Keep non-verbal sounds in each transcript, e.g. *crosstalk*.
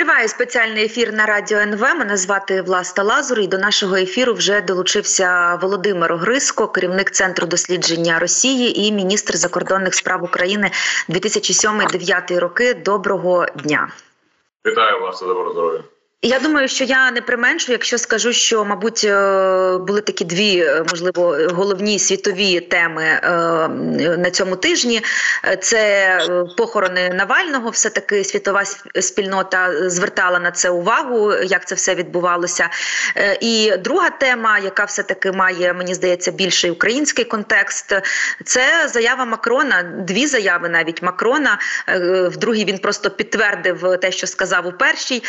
Триває спеціальний ефір на радіо НВ. Мене звати Власта Лазур. І до нашого ефіру вже долучився Володимир Огриско, керівник центру дослідження Росії і міністр закордонних справ України 2007-2009 роки. Доброго дня! Вітаю вас, доброго здоров'я. Я думаю, що я не применшу, якщо скажу, що мабуть е, були такі дві, е, можливо, головні світові теми е, на цьому тижні. Це похорони Навального. Все таки світова спільнота звертала на це увагу, як це все відбувалося. І друга тема, яка все таки має, мені здається, більший український контекст, це заява Макрона. Дві заяви навіть Макрона. В другій він просто підтвердив те, що сказав у першій,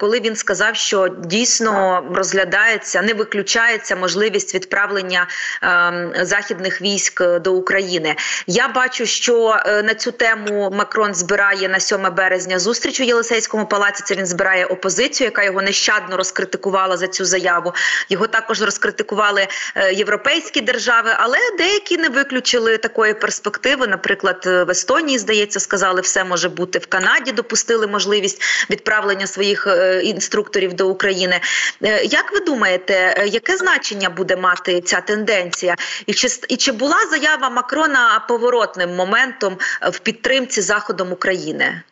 коли він сказав, що дійсно розглядається, не виключається можливість відправлення е, західних військ до України. Я бачу, що е, на цю тему Макрон збирає на 7 березня зустріч у Єлисейському палаці. Це він збирає опозицію, яка його нещадно розкритикувала за цю заяву. Його також розкритикували е, європейські держави, але деякі не виключили такої перспективи. Наприклад, в Естонії здається, сказали, все може бути в Канаді. Допустили можливість відправлення своїх е, інструкторів до України. Е, як ви думаєте, е, яке значення буде мати ця тенденція? І чи і чи була заява Макрона поворотним моментом в підтримці заходом України?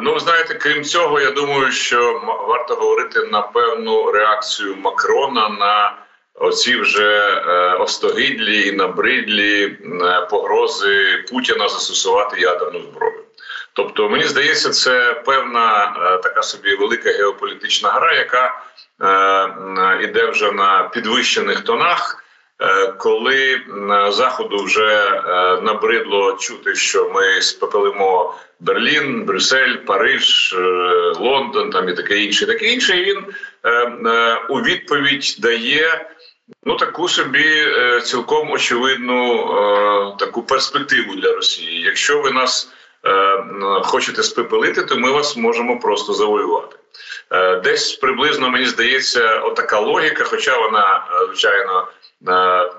Ну, знаєте, крім цього, я думаю, що варто говорити на певну реакцію Макрона на оці вже остогидлі і набридлі погрози Путіна застосувати ядерну зброю. Тобто, мені здається, це певна е, така собі велика геополітична гра, яка е, іде вже на підвищених тонах. Е, коли заходу вже набридло чути, що ми спопелимо Берлін, Брюссель, Париж, Лондон, там і таке інше, таке інше, і він у відповідь дає ну таку собі цілком очевидну таку перспективу для Росії. Якщо ви нас хочете спепелити, то ми вас можемо просто завоювати. Е, десь приблизно мені здається, отака логіка, хоча вона е, звичайно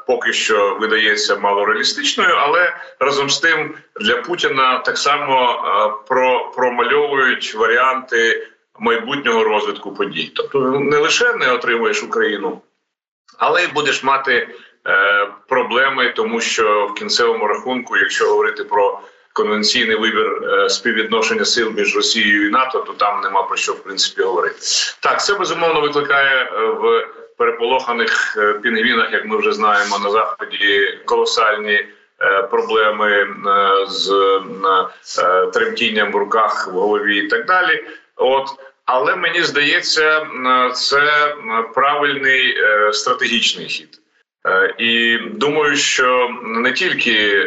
поки що видається малореалістичною, але разом з тим для Путіна так само про, промальовують варіанти майбутнього розвитку подій. Тобто не лише не отримуєш Україну, але й будеш мати проблеми, тому що в кінцевому рахунку, якщо говорити про конвенційний вибір е, співвідношення сил між Росією і НАТО, то там нема про що в принципі говорити. Так, це безумовно викликає е, в переполоханих е, пінгвінах, як ми вже знаємо, на заході колосальні. Проблеми з тремтінням в руках в голові і так далі. От але мені здається, це правильний стратегічний хід, і думаю, що не тільки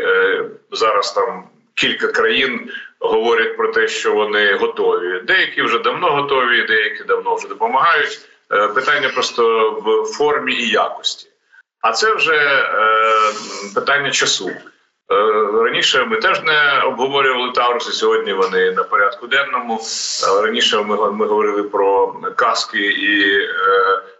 зараз там кілька країн говорять про те, що вони готові. Деякі вже давно готові, деякі давно вже допомагають. Е, питання просто в формі і якості. А це вже е, питання часу. Е, раніше ми теж не обговорювали Тауруси. Сьогодні вони на порядку денному. Раніше ми ми говорили про каски і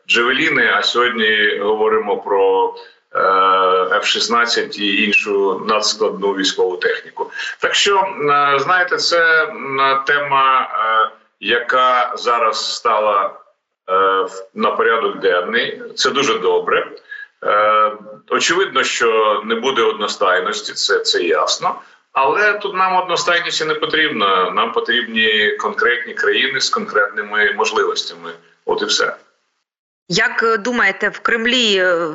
джевеліни. А сьогодні говоримо про F-16 і іншу надскладну військову техніку. Так що е, знаєте, це тема, е, яка зараз стала на порядок денний. Це дуже добре. Очевидно, що не буде одностайності, це це ясно. Але тут нам одностайності не потрібно. Нам потрібні конкретні країни з конкретними можливостями. От і все. Як е, думаєте, в Кремлі е,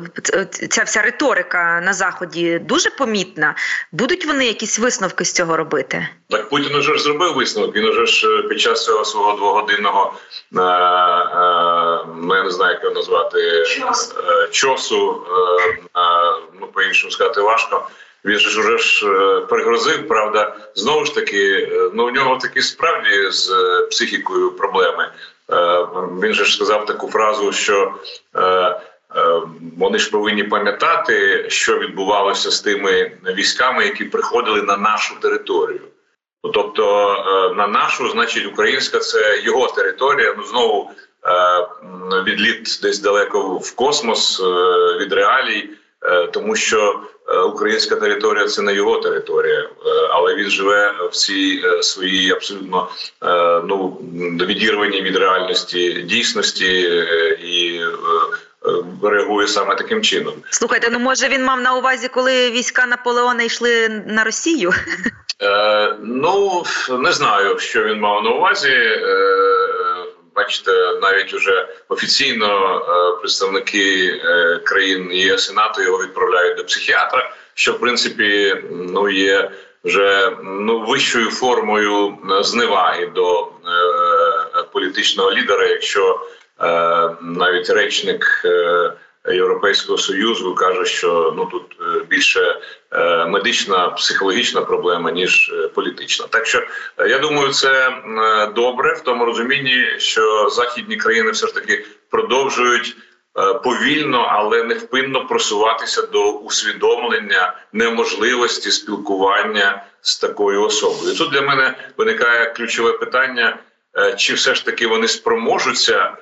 ця вся риторика на заході дуже помітна? Будуть вони якісь висновки з цього робити? Так Путін уже ж зробив висновок. Він уже ж е, під час цього свого двогодинного ну я не знаю, як його назвати чосу. Ну по іншому сказати важко. Він ж уже ж пригрозив, правда, знову ж таки, ну у нього такі справді з психікою проблеми. Е, він же ж сказав таку фразу, що е, е, вони ж повинні пам'ятати, що відбувалося з тими військами, які приходили на нашу територію. Тобто на нашу, значить, українська це його територія. Ну знову відліт десь далеко в космос від реалій, тому що українська територія це не його територія, але він живе в цій своїй абсолютно ну відірваній від реальності дійсності і реагує саме таким чином. Слухайте, ну може він мав на увазі, коли війська Наполеона йшли на Росію? Е, Ну не знаю, що він мав на увазі. Е, Бачите, навіть уже офіційно е, представники е, країн ЄС і НАТО його відправляють до психіатра, що в принципі ну є вже ну вищою формою зневаги до е, політичного лідера, якщо Е, навіть речник е, Європейського союзу каже, що ну тут е, більше медична психологічна проблема ніж політична. Так що я думаю, це добре в тому розумінні, що західні країни все ж таки продовжують. Повільно, але невпинно просуватися до усвідомлення неможливості спілкування з такою особою. Тут для мене виникає ключове питання: чи все ж таки вони спроможуться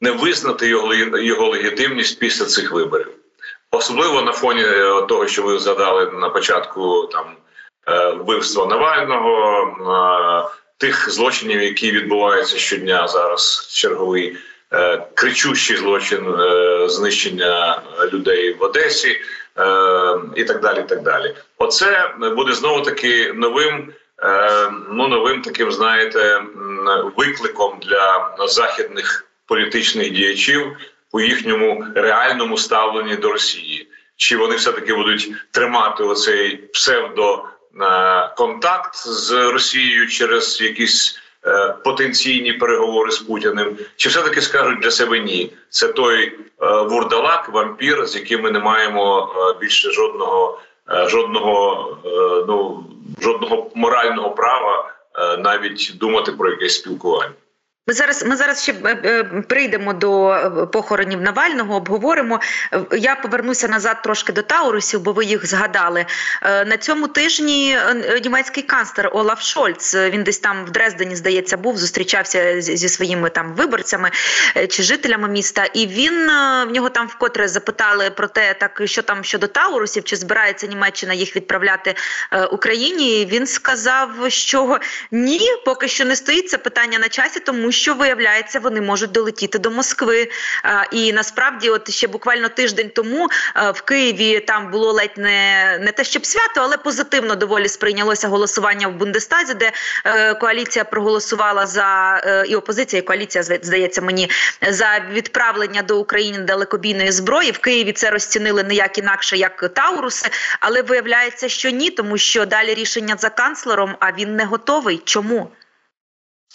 не визнати його його легітимність після цих виборів, особливо на фоні е, того, що ви згадали на початку там е, вбивства Навального, е, тих злочинів, які відбуваються щодня зараз. Черговий кричущий злочин знищення людей в Одесі і так далі. І так далі. Оце буде знову таки новим. Ну, новим таким, знаєте, викликом для західних політичних діячів у їхньому реальному ставленні до Росії. Чи вони все таки будуть тримати оцей псевдо е, з Росією через якісь е, потенційні переговори з Путіним? Чи все таки скажуть для себе ні? Це той е, вурдалак, вампір, з яким ми не маємо більше жодного жодного ну жодного морального права навіть думати про якесь спілкування. Ми зараз ми зараз ще е, е, прийдемо до е, похоронів Навального, обговоримо. Я повернуся назад трошки до Таурусів, бо ви їх згадали. На цьому тижні німецький канцлер Олаф Шольц він десь там в Дрездені, здається, був, зустрічався зі своїми там виборцями чи жителями міста. І він в нього там вкотре запитали про те, так що там щодо Таурусів, чи збирається Німеччина їх відправляти Україні. І Він сказав, що ні, поки що не стоїть це питання на часі, тому що виявляється, вони можуть долетіти до Москви. І насправді, от ще буквально тиждень тому в Києві там було ледь не не те, щоб свято, але позитивно доволі сприйнялося голосування в Бундестазі, де е, коаліція проголосувала за е, і опозиція, і коаліція здається мені за відправлення до України далекобійної зброї. В Києві це розцінили не як інакше, як Тауруси, але виявляється, що ні, тому що далі рішення за канцлером, а він не готовий. Чому?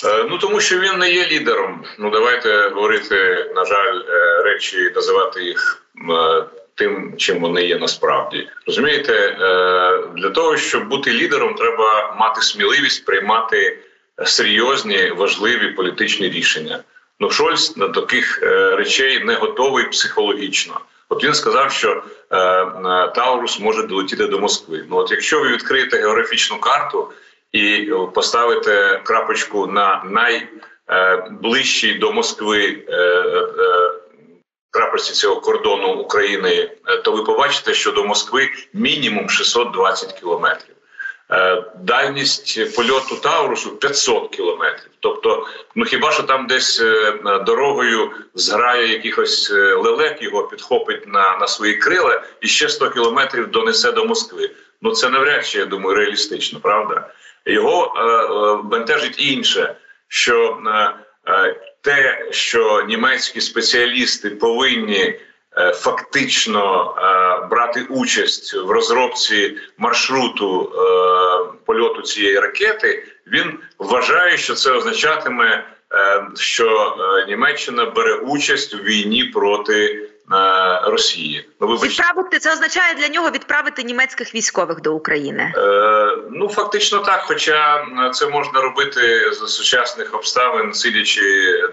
Е, ну тому що він не є лідером. Ну давайте говорити, на жаль, е, речі, називати їх е, тим, чим вони є насправді. Розумієте, для того, щоб бути лідером, треба мати сміливість приймати серйозні важливі політичні рішення. Ну Шольц до таких речей не готовий психологічно. От він сказав, що Таурус може долетіти до Москви. Ну от якщо ви відкриєте географічну карту і поставите крапочку на найближчій до Москви е, е, крапочці цього кордону України, е, то ви побачите, що до Москви мінімум 620 кілометрів. Дальність польоту Таурусу 500 кілометрів. Тобто, ну хіба що там десь дорогою зграє якихось лелек, його підхопить на на свої крила і ще 100 кілометрів донесе до Москви. Ну це навряд чи я думаю реалістично, правда? Його е, е, бентежить інше, що е, те, що німецькі спеціалісти повинні фактично брати участь в розробці маршруту польоту цієї ракети, він вважає, що це означатиме, що Німеччина бере участь у війні проти Росії. Ну відправити це означає для нього відправити німецьких військових до України. Е, Ну фактично так. Хоча це можна робити за сучасних обставин, сидячи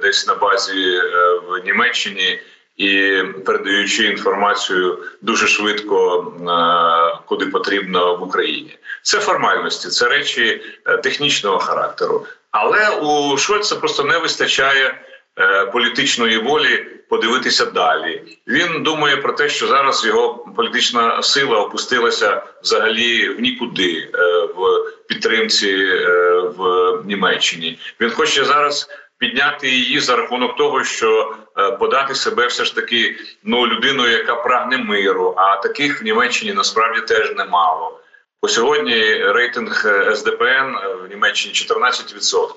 десь на базі е, в Німеччині. І передаючи інформацію дуже швидко е, куди потрібно в Україні, це формальності, це речі е, технічного характеру. Але у Швеції просто не вистачає е, політичної волі подивитися далі. Він думає про те, що зараз його політична сила опустилася взагалі в нікуди е, в підтримці е, в Німеччині. Він хоче зараз. Підняти її за рахунок того, що е, подати себе все ж таки ну людиною, яка прагне миру. А таких в Німеччині насправді теж немало. По сьогодні рейтинг е, СДПН е, в Німеччині 14%.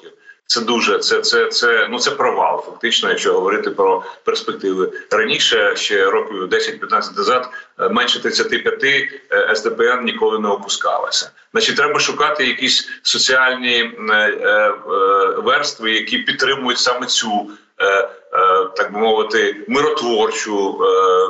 Це дуже це це це ну це провал. Фактично, якщо говорити про перспективи раніше, ще років 10-15 назад, е, менше 35 СДПН ніколи не опускалася. Значить, треба шукати якісь соціальні верстви, які підтримують саме цю. Так би мовити, миротворчу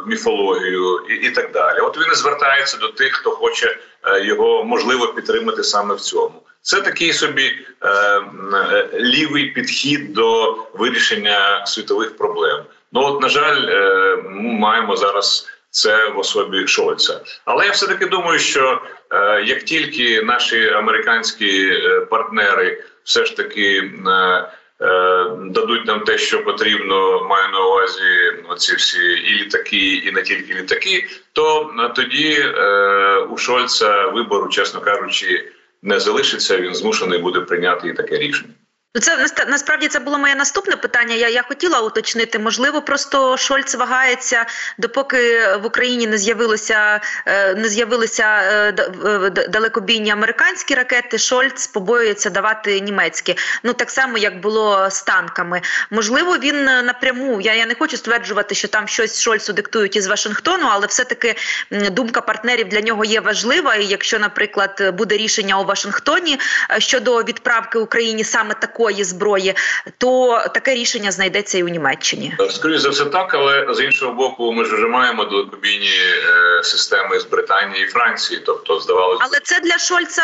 міфологію і і так далі. От він звертається до тих, хто хоче Е, його можливо підтримати саме в цьому. Це такий собі е, е, лівий підхід до вирішення світових проблем. Ну от на жаль, е, ми маємо зараз це в особі Шольца. Але я все таки думаю, що е, як тільки наші американські е, партнери все ж таки е, Е, дадуть нам те, що потрібно, маю на увазі оці всі і літаки, і не тільки літаки, то е, тоді е, у Шольца вибору, чесно кажучи, не залишиться. Він змушений буде прийняти і таке рішення. Ну, це насправді це було моє наступне питання. Я я хотіла уточнити. Можливо, просто Шольц вагається, допоки в Україні не з'явилося е, не з'явилися е, далекобійні американські ракети. Шольц побоюється давати німецькі. Ну так само як було з танками. Можливо, він напряму. Я я не хочу стверджувати, що там щось Шольцу диктують із Вашингтону, але все-таки думка партнерів для нього є важлива. І якщо, наприклад, буде рішення у Вашингтоні е, щодо відправки Україні саме такої такої зброї, то таке рішення знайдеться і у Німеччині. Скоріше за все так, але з іншого боку, ми ж вже маємо далекобійні е, системи з Британії і Франції. Тобто, здавалося, але це для Шольца.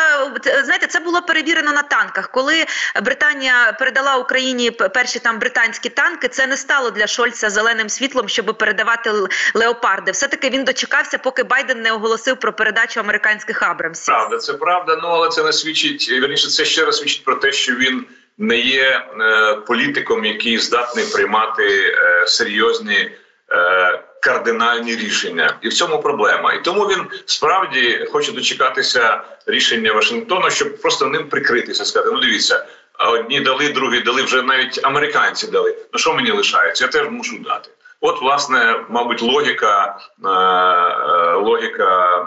знаєте, це було перевірено на танках. Коли Британія передала Україні перші там британські танки, це не стало для Шольца зеленим світлом, щоб передавати леопарди. Все таки він дочекався, поки Байден не оголосив про передачу американських Абрамсів. Правда, це правда. Ну але це не свідчить. Верніше, це ще раз свідчить про те, що він не є е, політиком, який здатний приймати е, серйозні е, кардинальні рішення, і в цьому проблема. І тому він справді хоче дочекатися рішення Вашингтона, щоб просто ним прикритися. Сказати, ну дивіться, одні дали, другі дали вже навіть американці дали. Ну що мені лишається? Я теж мушу дати. От, власне, мабуть, логіка е, е, логіка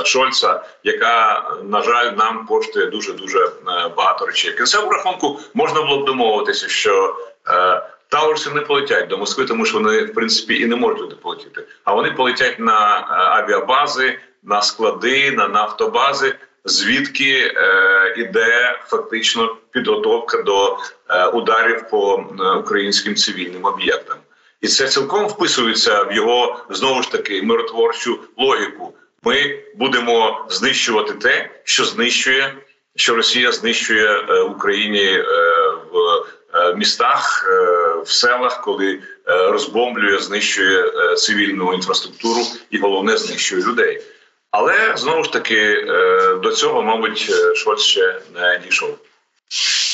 е, Шольца, яка на жаль нам коштує дуже дуже багато речей. Кінцевому рахунку можна було б домовитися, що Таурси не полетять до Москви, тому що вони в принципі і не можуть туди полетіти. А вони полетять на авіабази, на склади, на нафтобази, звідки е, іде фактично підготовка до е, ударів по українським цивільним об'єктам і це цілком вписується в його знову ж таки миротворчу логіку. Ми будемо знищувати те, що знищує, що Росія знищує е, в Україні е, в е, містах, в селах, коли розбомблює, знищує цивільну інфраструктуру і головне знищує людей. Але знову ж таки до цього, мабуть, Швець ще не дійшов.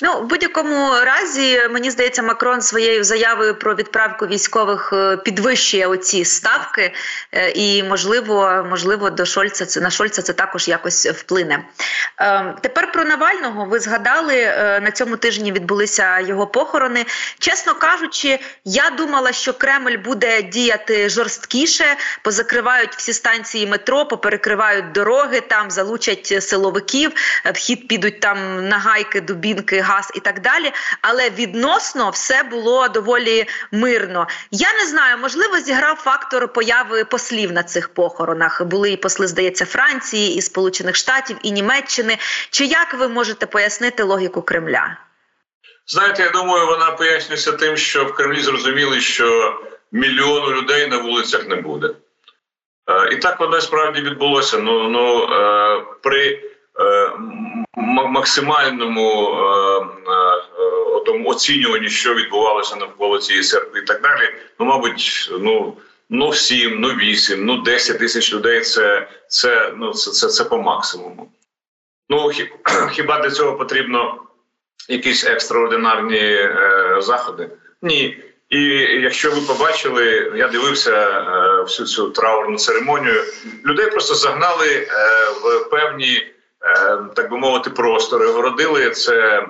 Ну в будь-якому разі мені здається, Макрон своєю заявою про відправку військових е, підвищує оці ставки, е, і можливо, можливо, до Шольца це на Шольца це також якось вплине. Ем, тепер про Навального ви згадали е, на цьому тижні відбулися його похорони. Чесно кажучи, я думала, що Кремль буде діяти жорсткіше, позакривають всі станції метро, поперекривають дороги, там залучать силовиків, вхід підуть там нагайки, дубінки газ і так далі. Але відносно все було доволі мирно. Я не знаю, можливо, зіграв фактор появи послів на цих похоронах. Були і посли, здається, Франції, і Сполучених Штатів, і Німеччини. Чи як ви можете пояснити логіку Кремля? Знаєте, я думаю, вона пояснюється тим, що в Кремлі зрозуміли, що мільйону людей на вулицях не буде. Е, і так воно справді відбулося. Ну ну е, при максимальному е, е, тому оцінюванні, що відбувалося навколо цієї церкви, і так далі. Ну, мабуть, ну. Ну, сім, ну вісім, ну десять тисяч людей це це, ну, це, це, це по максимуму. Ну *clears throat* хіба для цього потрібно якісь екстраординарні е, заходи? Ні. І якщо ви побачили, я дивився е, всю цю траурну церемонію, людей просто загнали е, в певні, е, так би мовити, простори, огородили це е,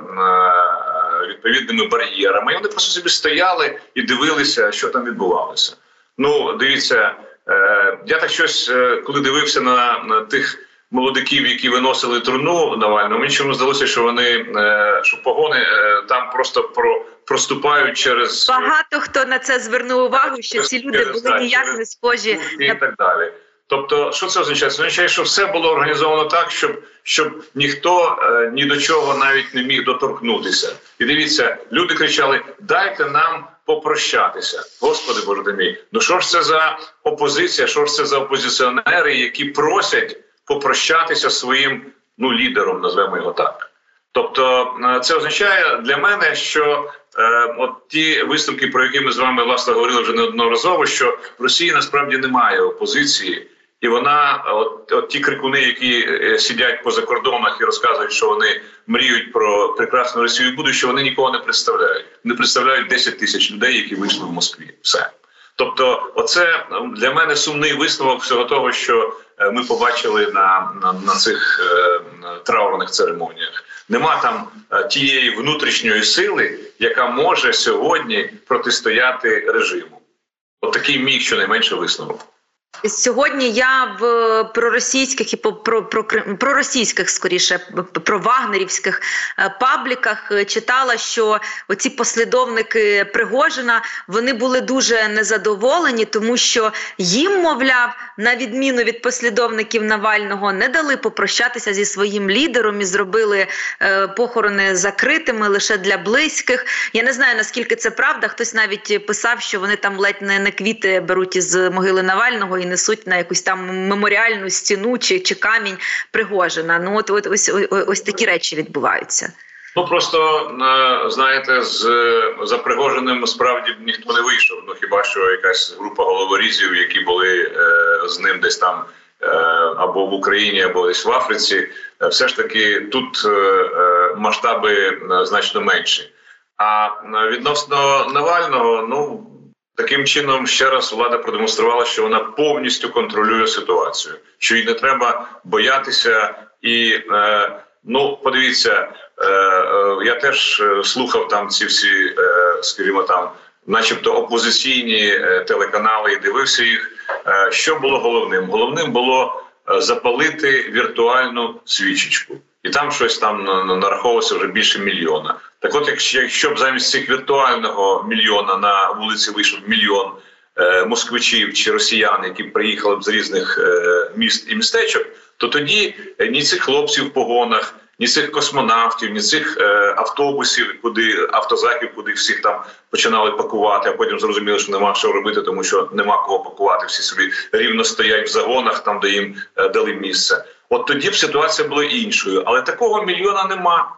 відповідними бар'єрами. І Вони просто собі стояли і дивилися, що там відбувалося. Ну, дивіться, е, я так щось, е, коли дивився на, на тих молодиків, які виносили труну Навального, мені чому здалося, що вони що погони там просто про проступають через багато хто на це звернув увагу, що ці люди були ніяк не схожі і так далі. Тобто, що це означає? Це означає, що все було організовано так, щоб щоб ніхто е, ні до чого навіть не міг доторкнутися. І дивіться, люди кричали: Дайте нам попрощатися. Господи Боже мій. Ну що ж це за опозиція? Що ж це за опозиціонери, які просять попрощатися своїм ну лідером, назвемо його так. Тобто, е, це означає для мене, що е, от ті висновки, про які ми з вами власне говорили вже неодноразово, що в Росії насправді немає опозиції, і вона, от, от ті крикуни, які е, сидять по закордонах і розказують, що вони мріють про прекрасну Росію, будущее, вони нікого не представляють. Не представляють 10 тисяч людей, які вийшли в Москві. Все. Тобто, оце для мене сумний висновок всього того, що е, ми побачили на на, на цих е, траурних церемоніях. Нема там тієї внутрішньої сили, яка може сьогодні протистояти режиму. От такий мій щонайменше висновок. Сьогодні я в проросійських і про, про, про проросійських, скоріше про вагнерівських е, пабліках е, читала, що оці послідовники Пригожина вони були дуже незадоволені, тому що їм, мовляв, на відміну від послідовників Навального, не дали попрощатися зі своїм лідером і зробили е, похорони закритими лише для близьких. Я не знаю наскільки це правда. Хтось навіть писав, що вони там ледь не, не квіти беруть із могили Навального і несуть на якусь там меморіальну стіну чи чи камінь Пригожина. Ну от, от ось, ось такі речі відбуваються. Ну просто е, знаєте, з за Пригожиним справді ніхто не вийшов. Ну хіба що якась група головорізів, які були е, з ним десь там е, або в Україні, або десь в Африці, е, все ж таки тут масштаби значно менші. А відносно Навального, ну Таким чином, ще раз влада продемонструвала, що вона повністю контролює ситуацію, що їй не треба боятися. І е, ну, подивіться, е, е, я теж слухав там ці всі, скажімо, там, начебто, опозиційні телеканали, і дивився їх. Що було головним? Головним було запалити віртуальну свічечку і там щось там нараховувалося вже більше мільйона. Так, от, якщо, б замість цих віртуального мільйона на вулиці вийшов мільйон е, москвичів чи росіян, які приїхали б з різних е, міст і містечок, то тоді ні цих хлопців в погонах, ні цих космонавтів, ні цих е, автобусів, куди автозаків, куди всіх там починали пакувати, а потім зрозуміли, що нема що робити, тому що нема кого пакувати. Всі собі рівно стоять в загонах, там де їм е, дали місце. От тоді б ситуація була іншою, але такого мільйона нема.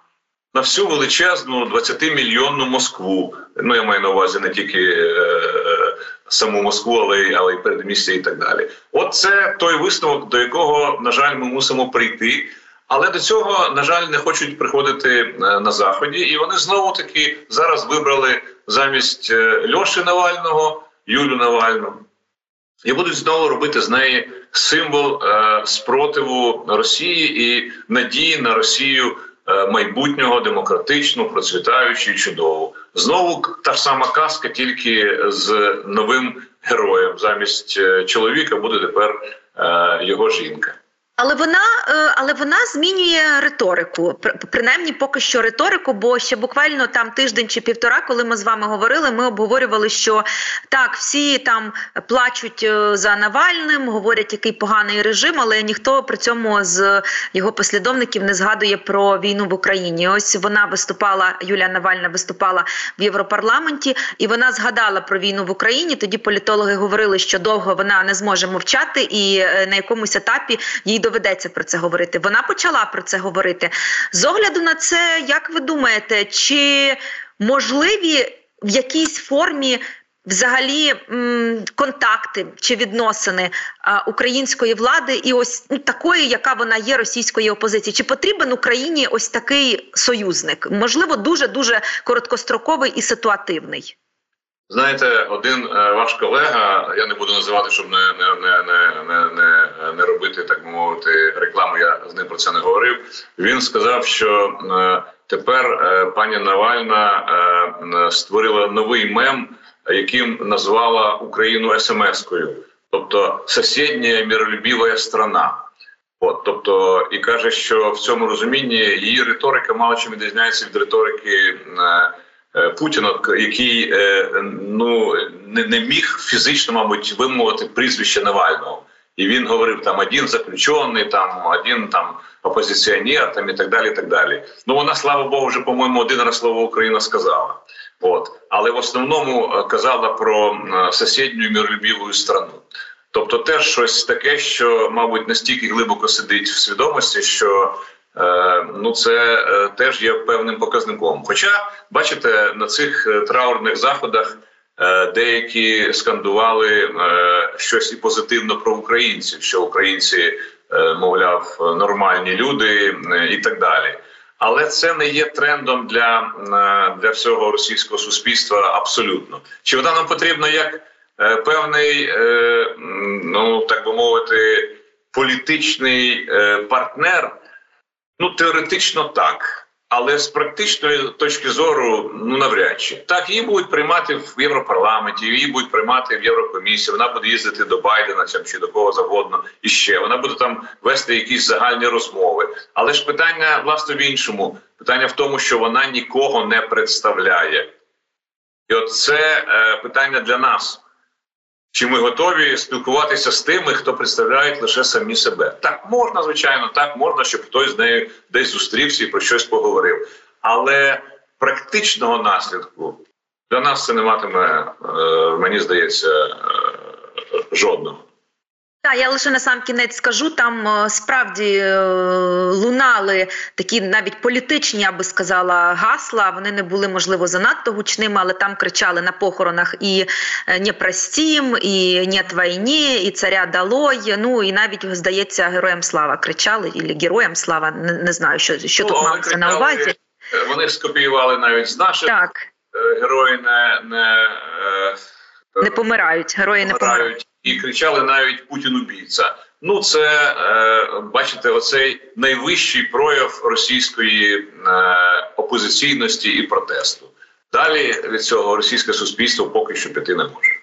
На всю величезну 20-мільйонну Москву. Ну я маю на увазі не тільки е, саму Москву, але й але й передмістя і так далі. От це той висновок, до якого на жаль ми мусимо прийти. Але до цього на жаль не хочуть приходити е, на заході, і вони знову таки зараз вибрали замість е, Льоші Навального Юлю Навальну і будуть знову робити з неї символ е, спротиву Росії і надії на Росію е, майбутнього демократичну, процвітаючу і чудову. Знову та ж сама казка, тільки з новим героєм. Замість е, чоловіка буде тепер е, його жінка. Але вона е, але вона змінює риторику, принаймні поки що риторику, бо ще буквально там тиждень чи півтора, коли ми з вами говорили, ми обговорювали, що так, всі там плачуть е, за Навальним, говорять, який поганий режим, але ніхто при цьому з його послідовників не згадує про війну в Україні. Ось вона виступала, Юлія Навальна виступала в Європарламенті, і вона згадала про війну в Україні. Тоді політологи говорили, що довго вона не зможе мовчати, і е, на якомусь етапі їй доведеться про це говорити. Вона почала про це говорити. З огляду на це, як ви думаєте, чи можливі в якійсь формі? Взагалі контакти чи відносини української влади і ось ну, такої, яка вона є російської опозиції, чи потрібен Україні ось такий союзник? Можливо, дуже дуже короткостроковий і ситуативний. Знаєте, один е, ваш колега, я не буду називати, щоб не не, не, не, не, не робити, так мовити, рекламу. Я з ним про це не говорив. Він сказав, що е, тепер е, пані Навальна створила новий мем, яким назвала Україну смс-кою, тобто сусідня миролюбіва страна. От, тобто, і каже, що в цьому розумінні її риторика мало чим відрізняється від риторики. Е, Путіна, який е, ну не, не міг фізично, мабуть, вимовити прізвище Навального, і він говорив там один заключений, там один там опозиціонер, там і так далі. і так далі. Ну вона, слава Богу, вже по-моєму один раз слово Україна сказала. От але в основному е, казала про сусідню миролюбіву страну. Тобто, теж щось таке, що, мабуть, настільки глибоко сидить в свідомості, що ну це е, теж є певним показником. Хоча, бачите, на цих е, траурних заходах деякі скандували щось і позитивно про українців, що українці, мовляв, нормальні люди і так далі. Але це не є трендом для для всього російського суспільства абсолютно. Чи вона нам потрібна як певний, ну так би мовити, політичний партнер? Ну, теоретично так, але з практичної точки зору, ну навряд чи так її будуть приймати в Європарламенті, її будуть приймати в Єврокомісії. Вона буде їздити до Байдена чи до кого завгодно і ще вона буде там вести якісь загальні розмови. Але ж питання власне в іншому питання в тому, що вона нікого не представляє, і от це е, питання для нас. Чи ми готові спілкуватися з тими, хто представляє лише самі себе? Так можна, звичайно, так можна, щоб хтось з нею десь зустрівся і про щось поговорив. Але практичного наслідку для нас це не матиме, е, мені здається, е, жодного. Так, я лише на сам кінець скажу. Там е, справді е, лунали такі навіть політичні, я би сказала, гасла. Вони не були можливо занадто гучними, але там кричали на похоронах і е, «Не простім», і «Нет війні», і царя далой. Ну і навіть здається, героям слава кричали, і героям слава не, не знаю, що що ну, тут малося на увазі. Вони скопіювали навіть з наших так. герої не не, не помирають. Герої не помирають і кричали навіть Путін убійця. Ну це е, бачите, оцей найвищий прояв російської е, опозиційності і протесту. Далі від цього російське суспільство поки що піти не може.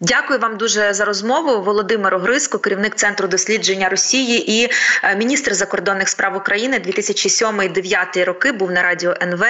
Дякую вам дуже за розмову. Володимир Огриско, керівник центру дослідження Росії і е, міністр закордонних справ України 2007-2009 роки. Був на радіо НВ.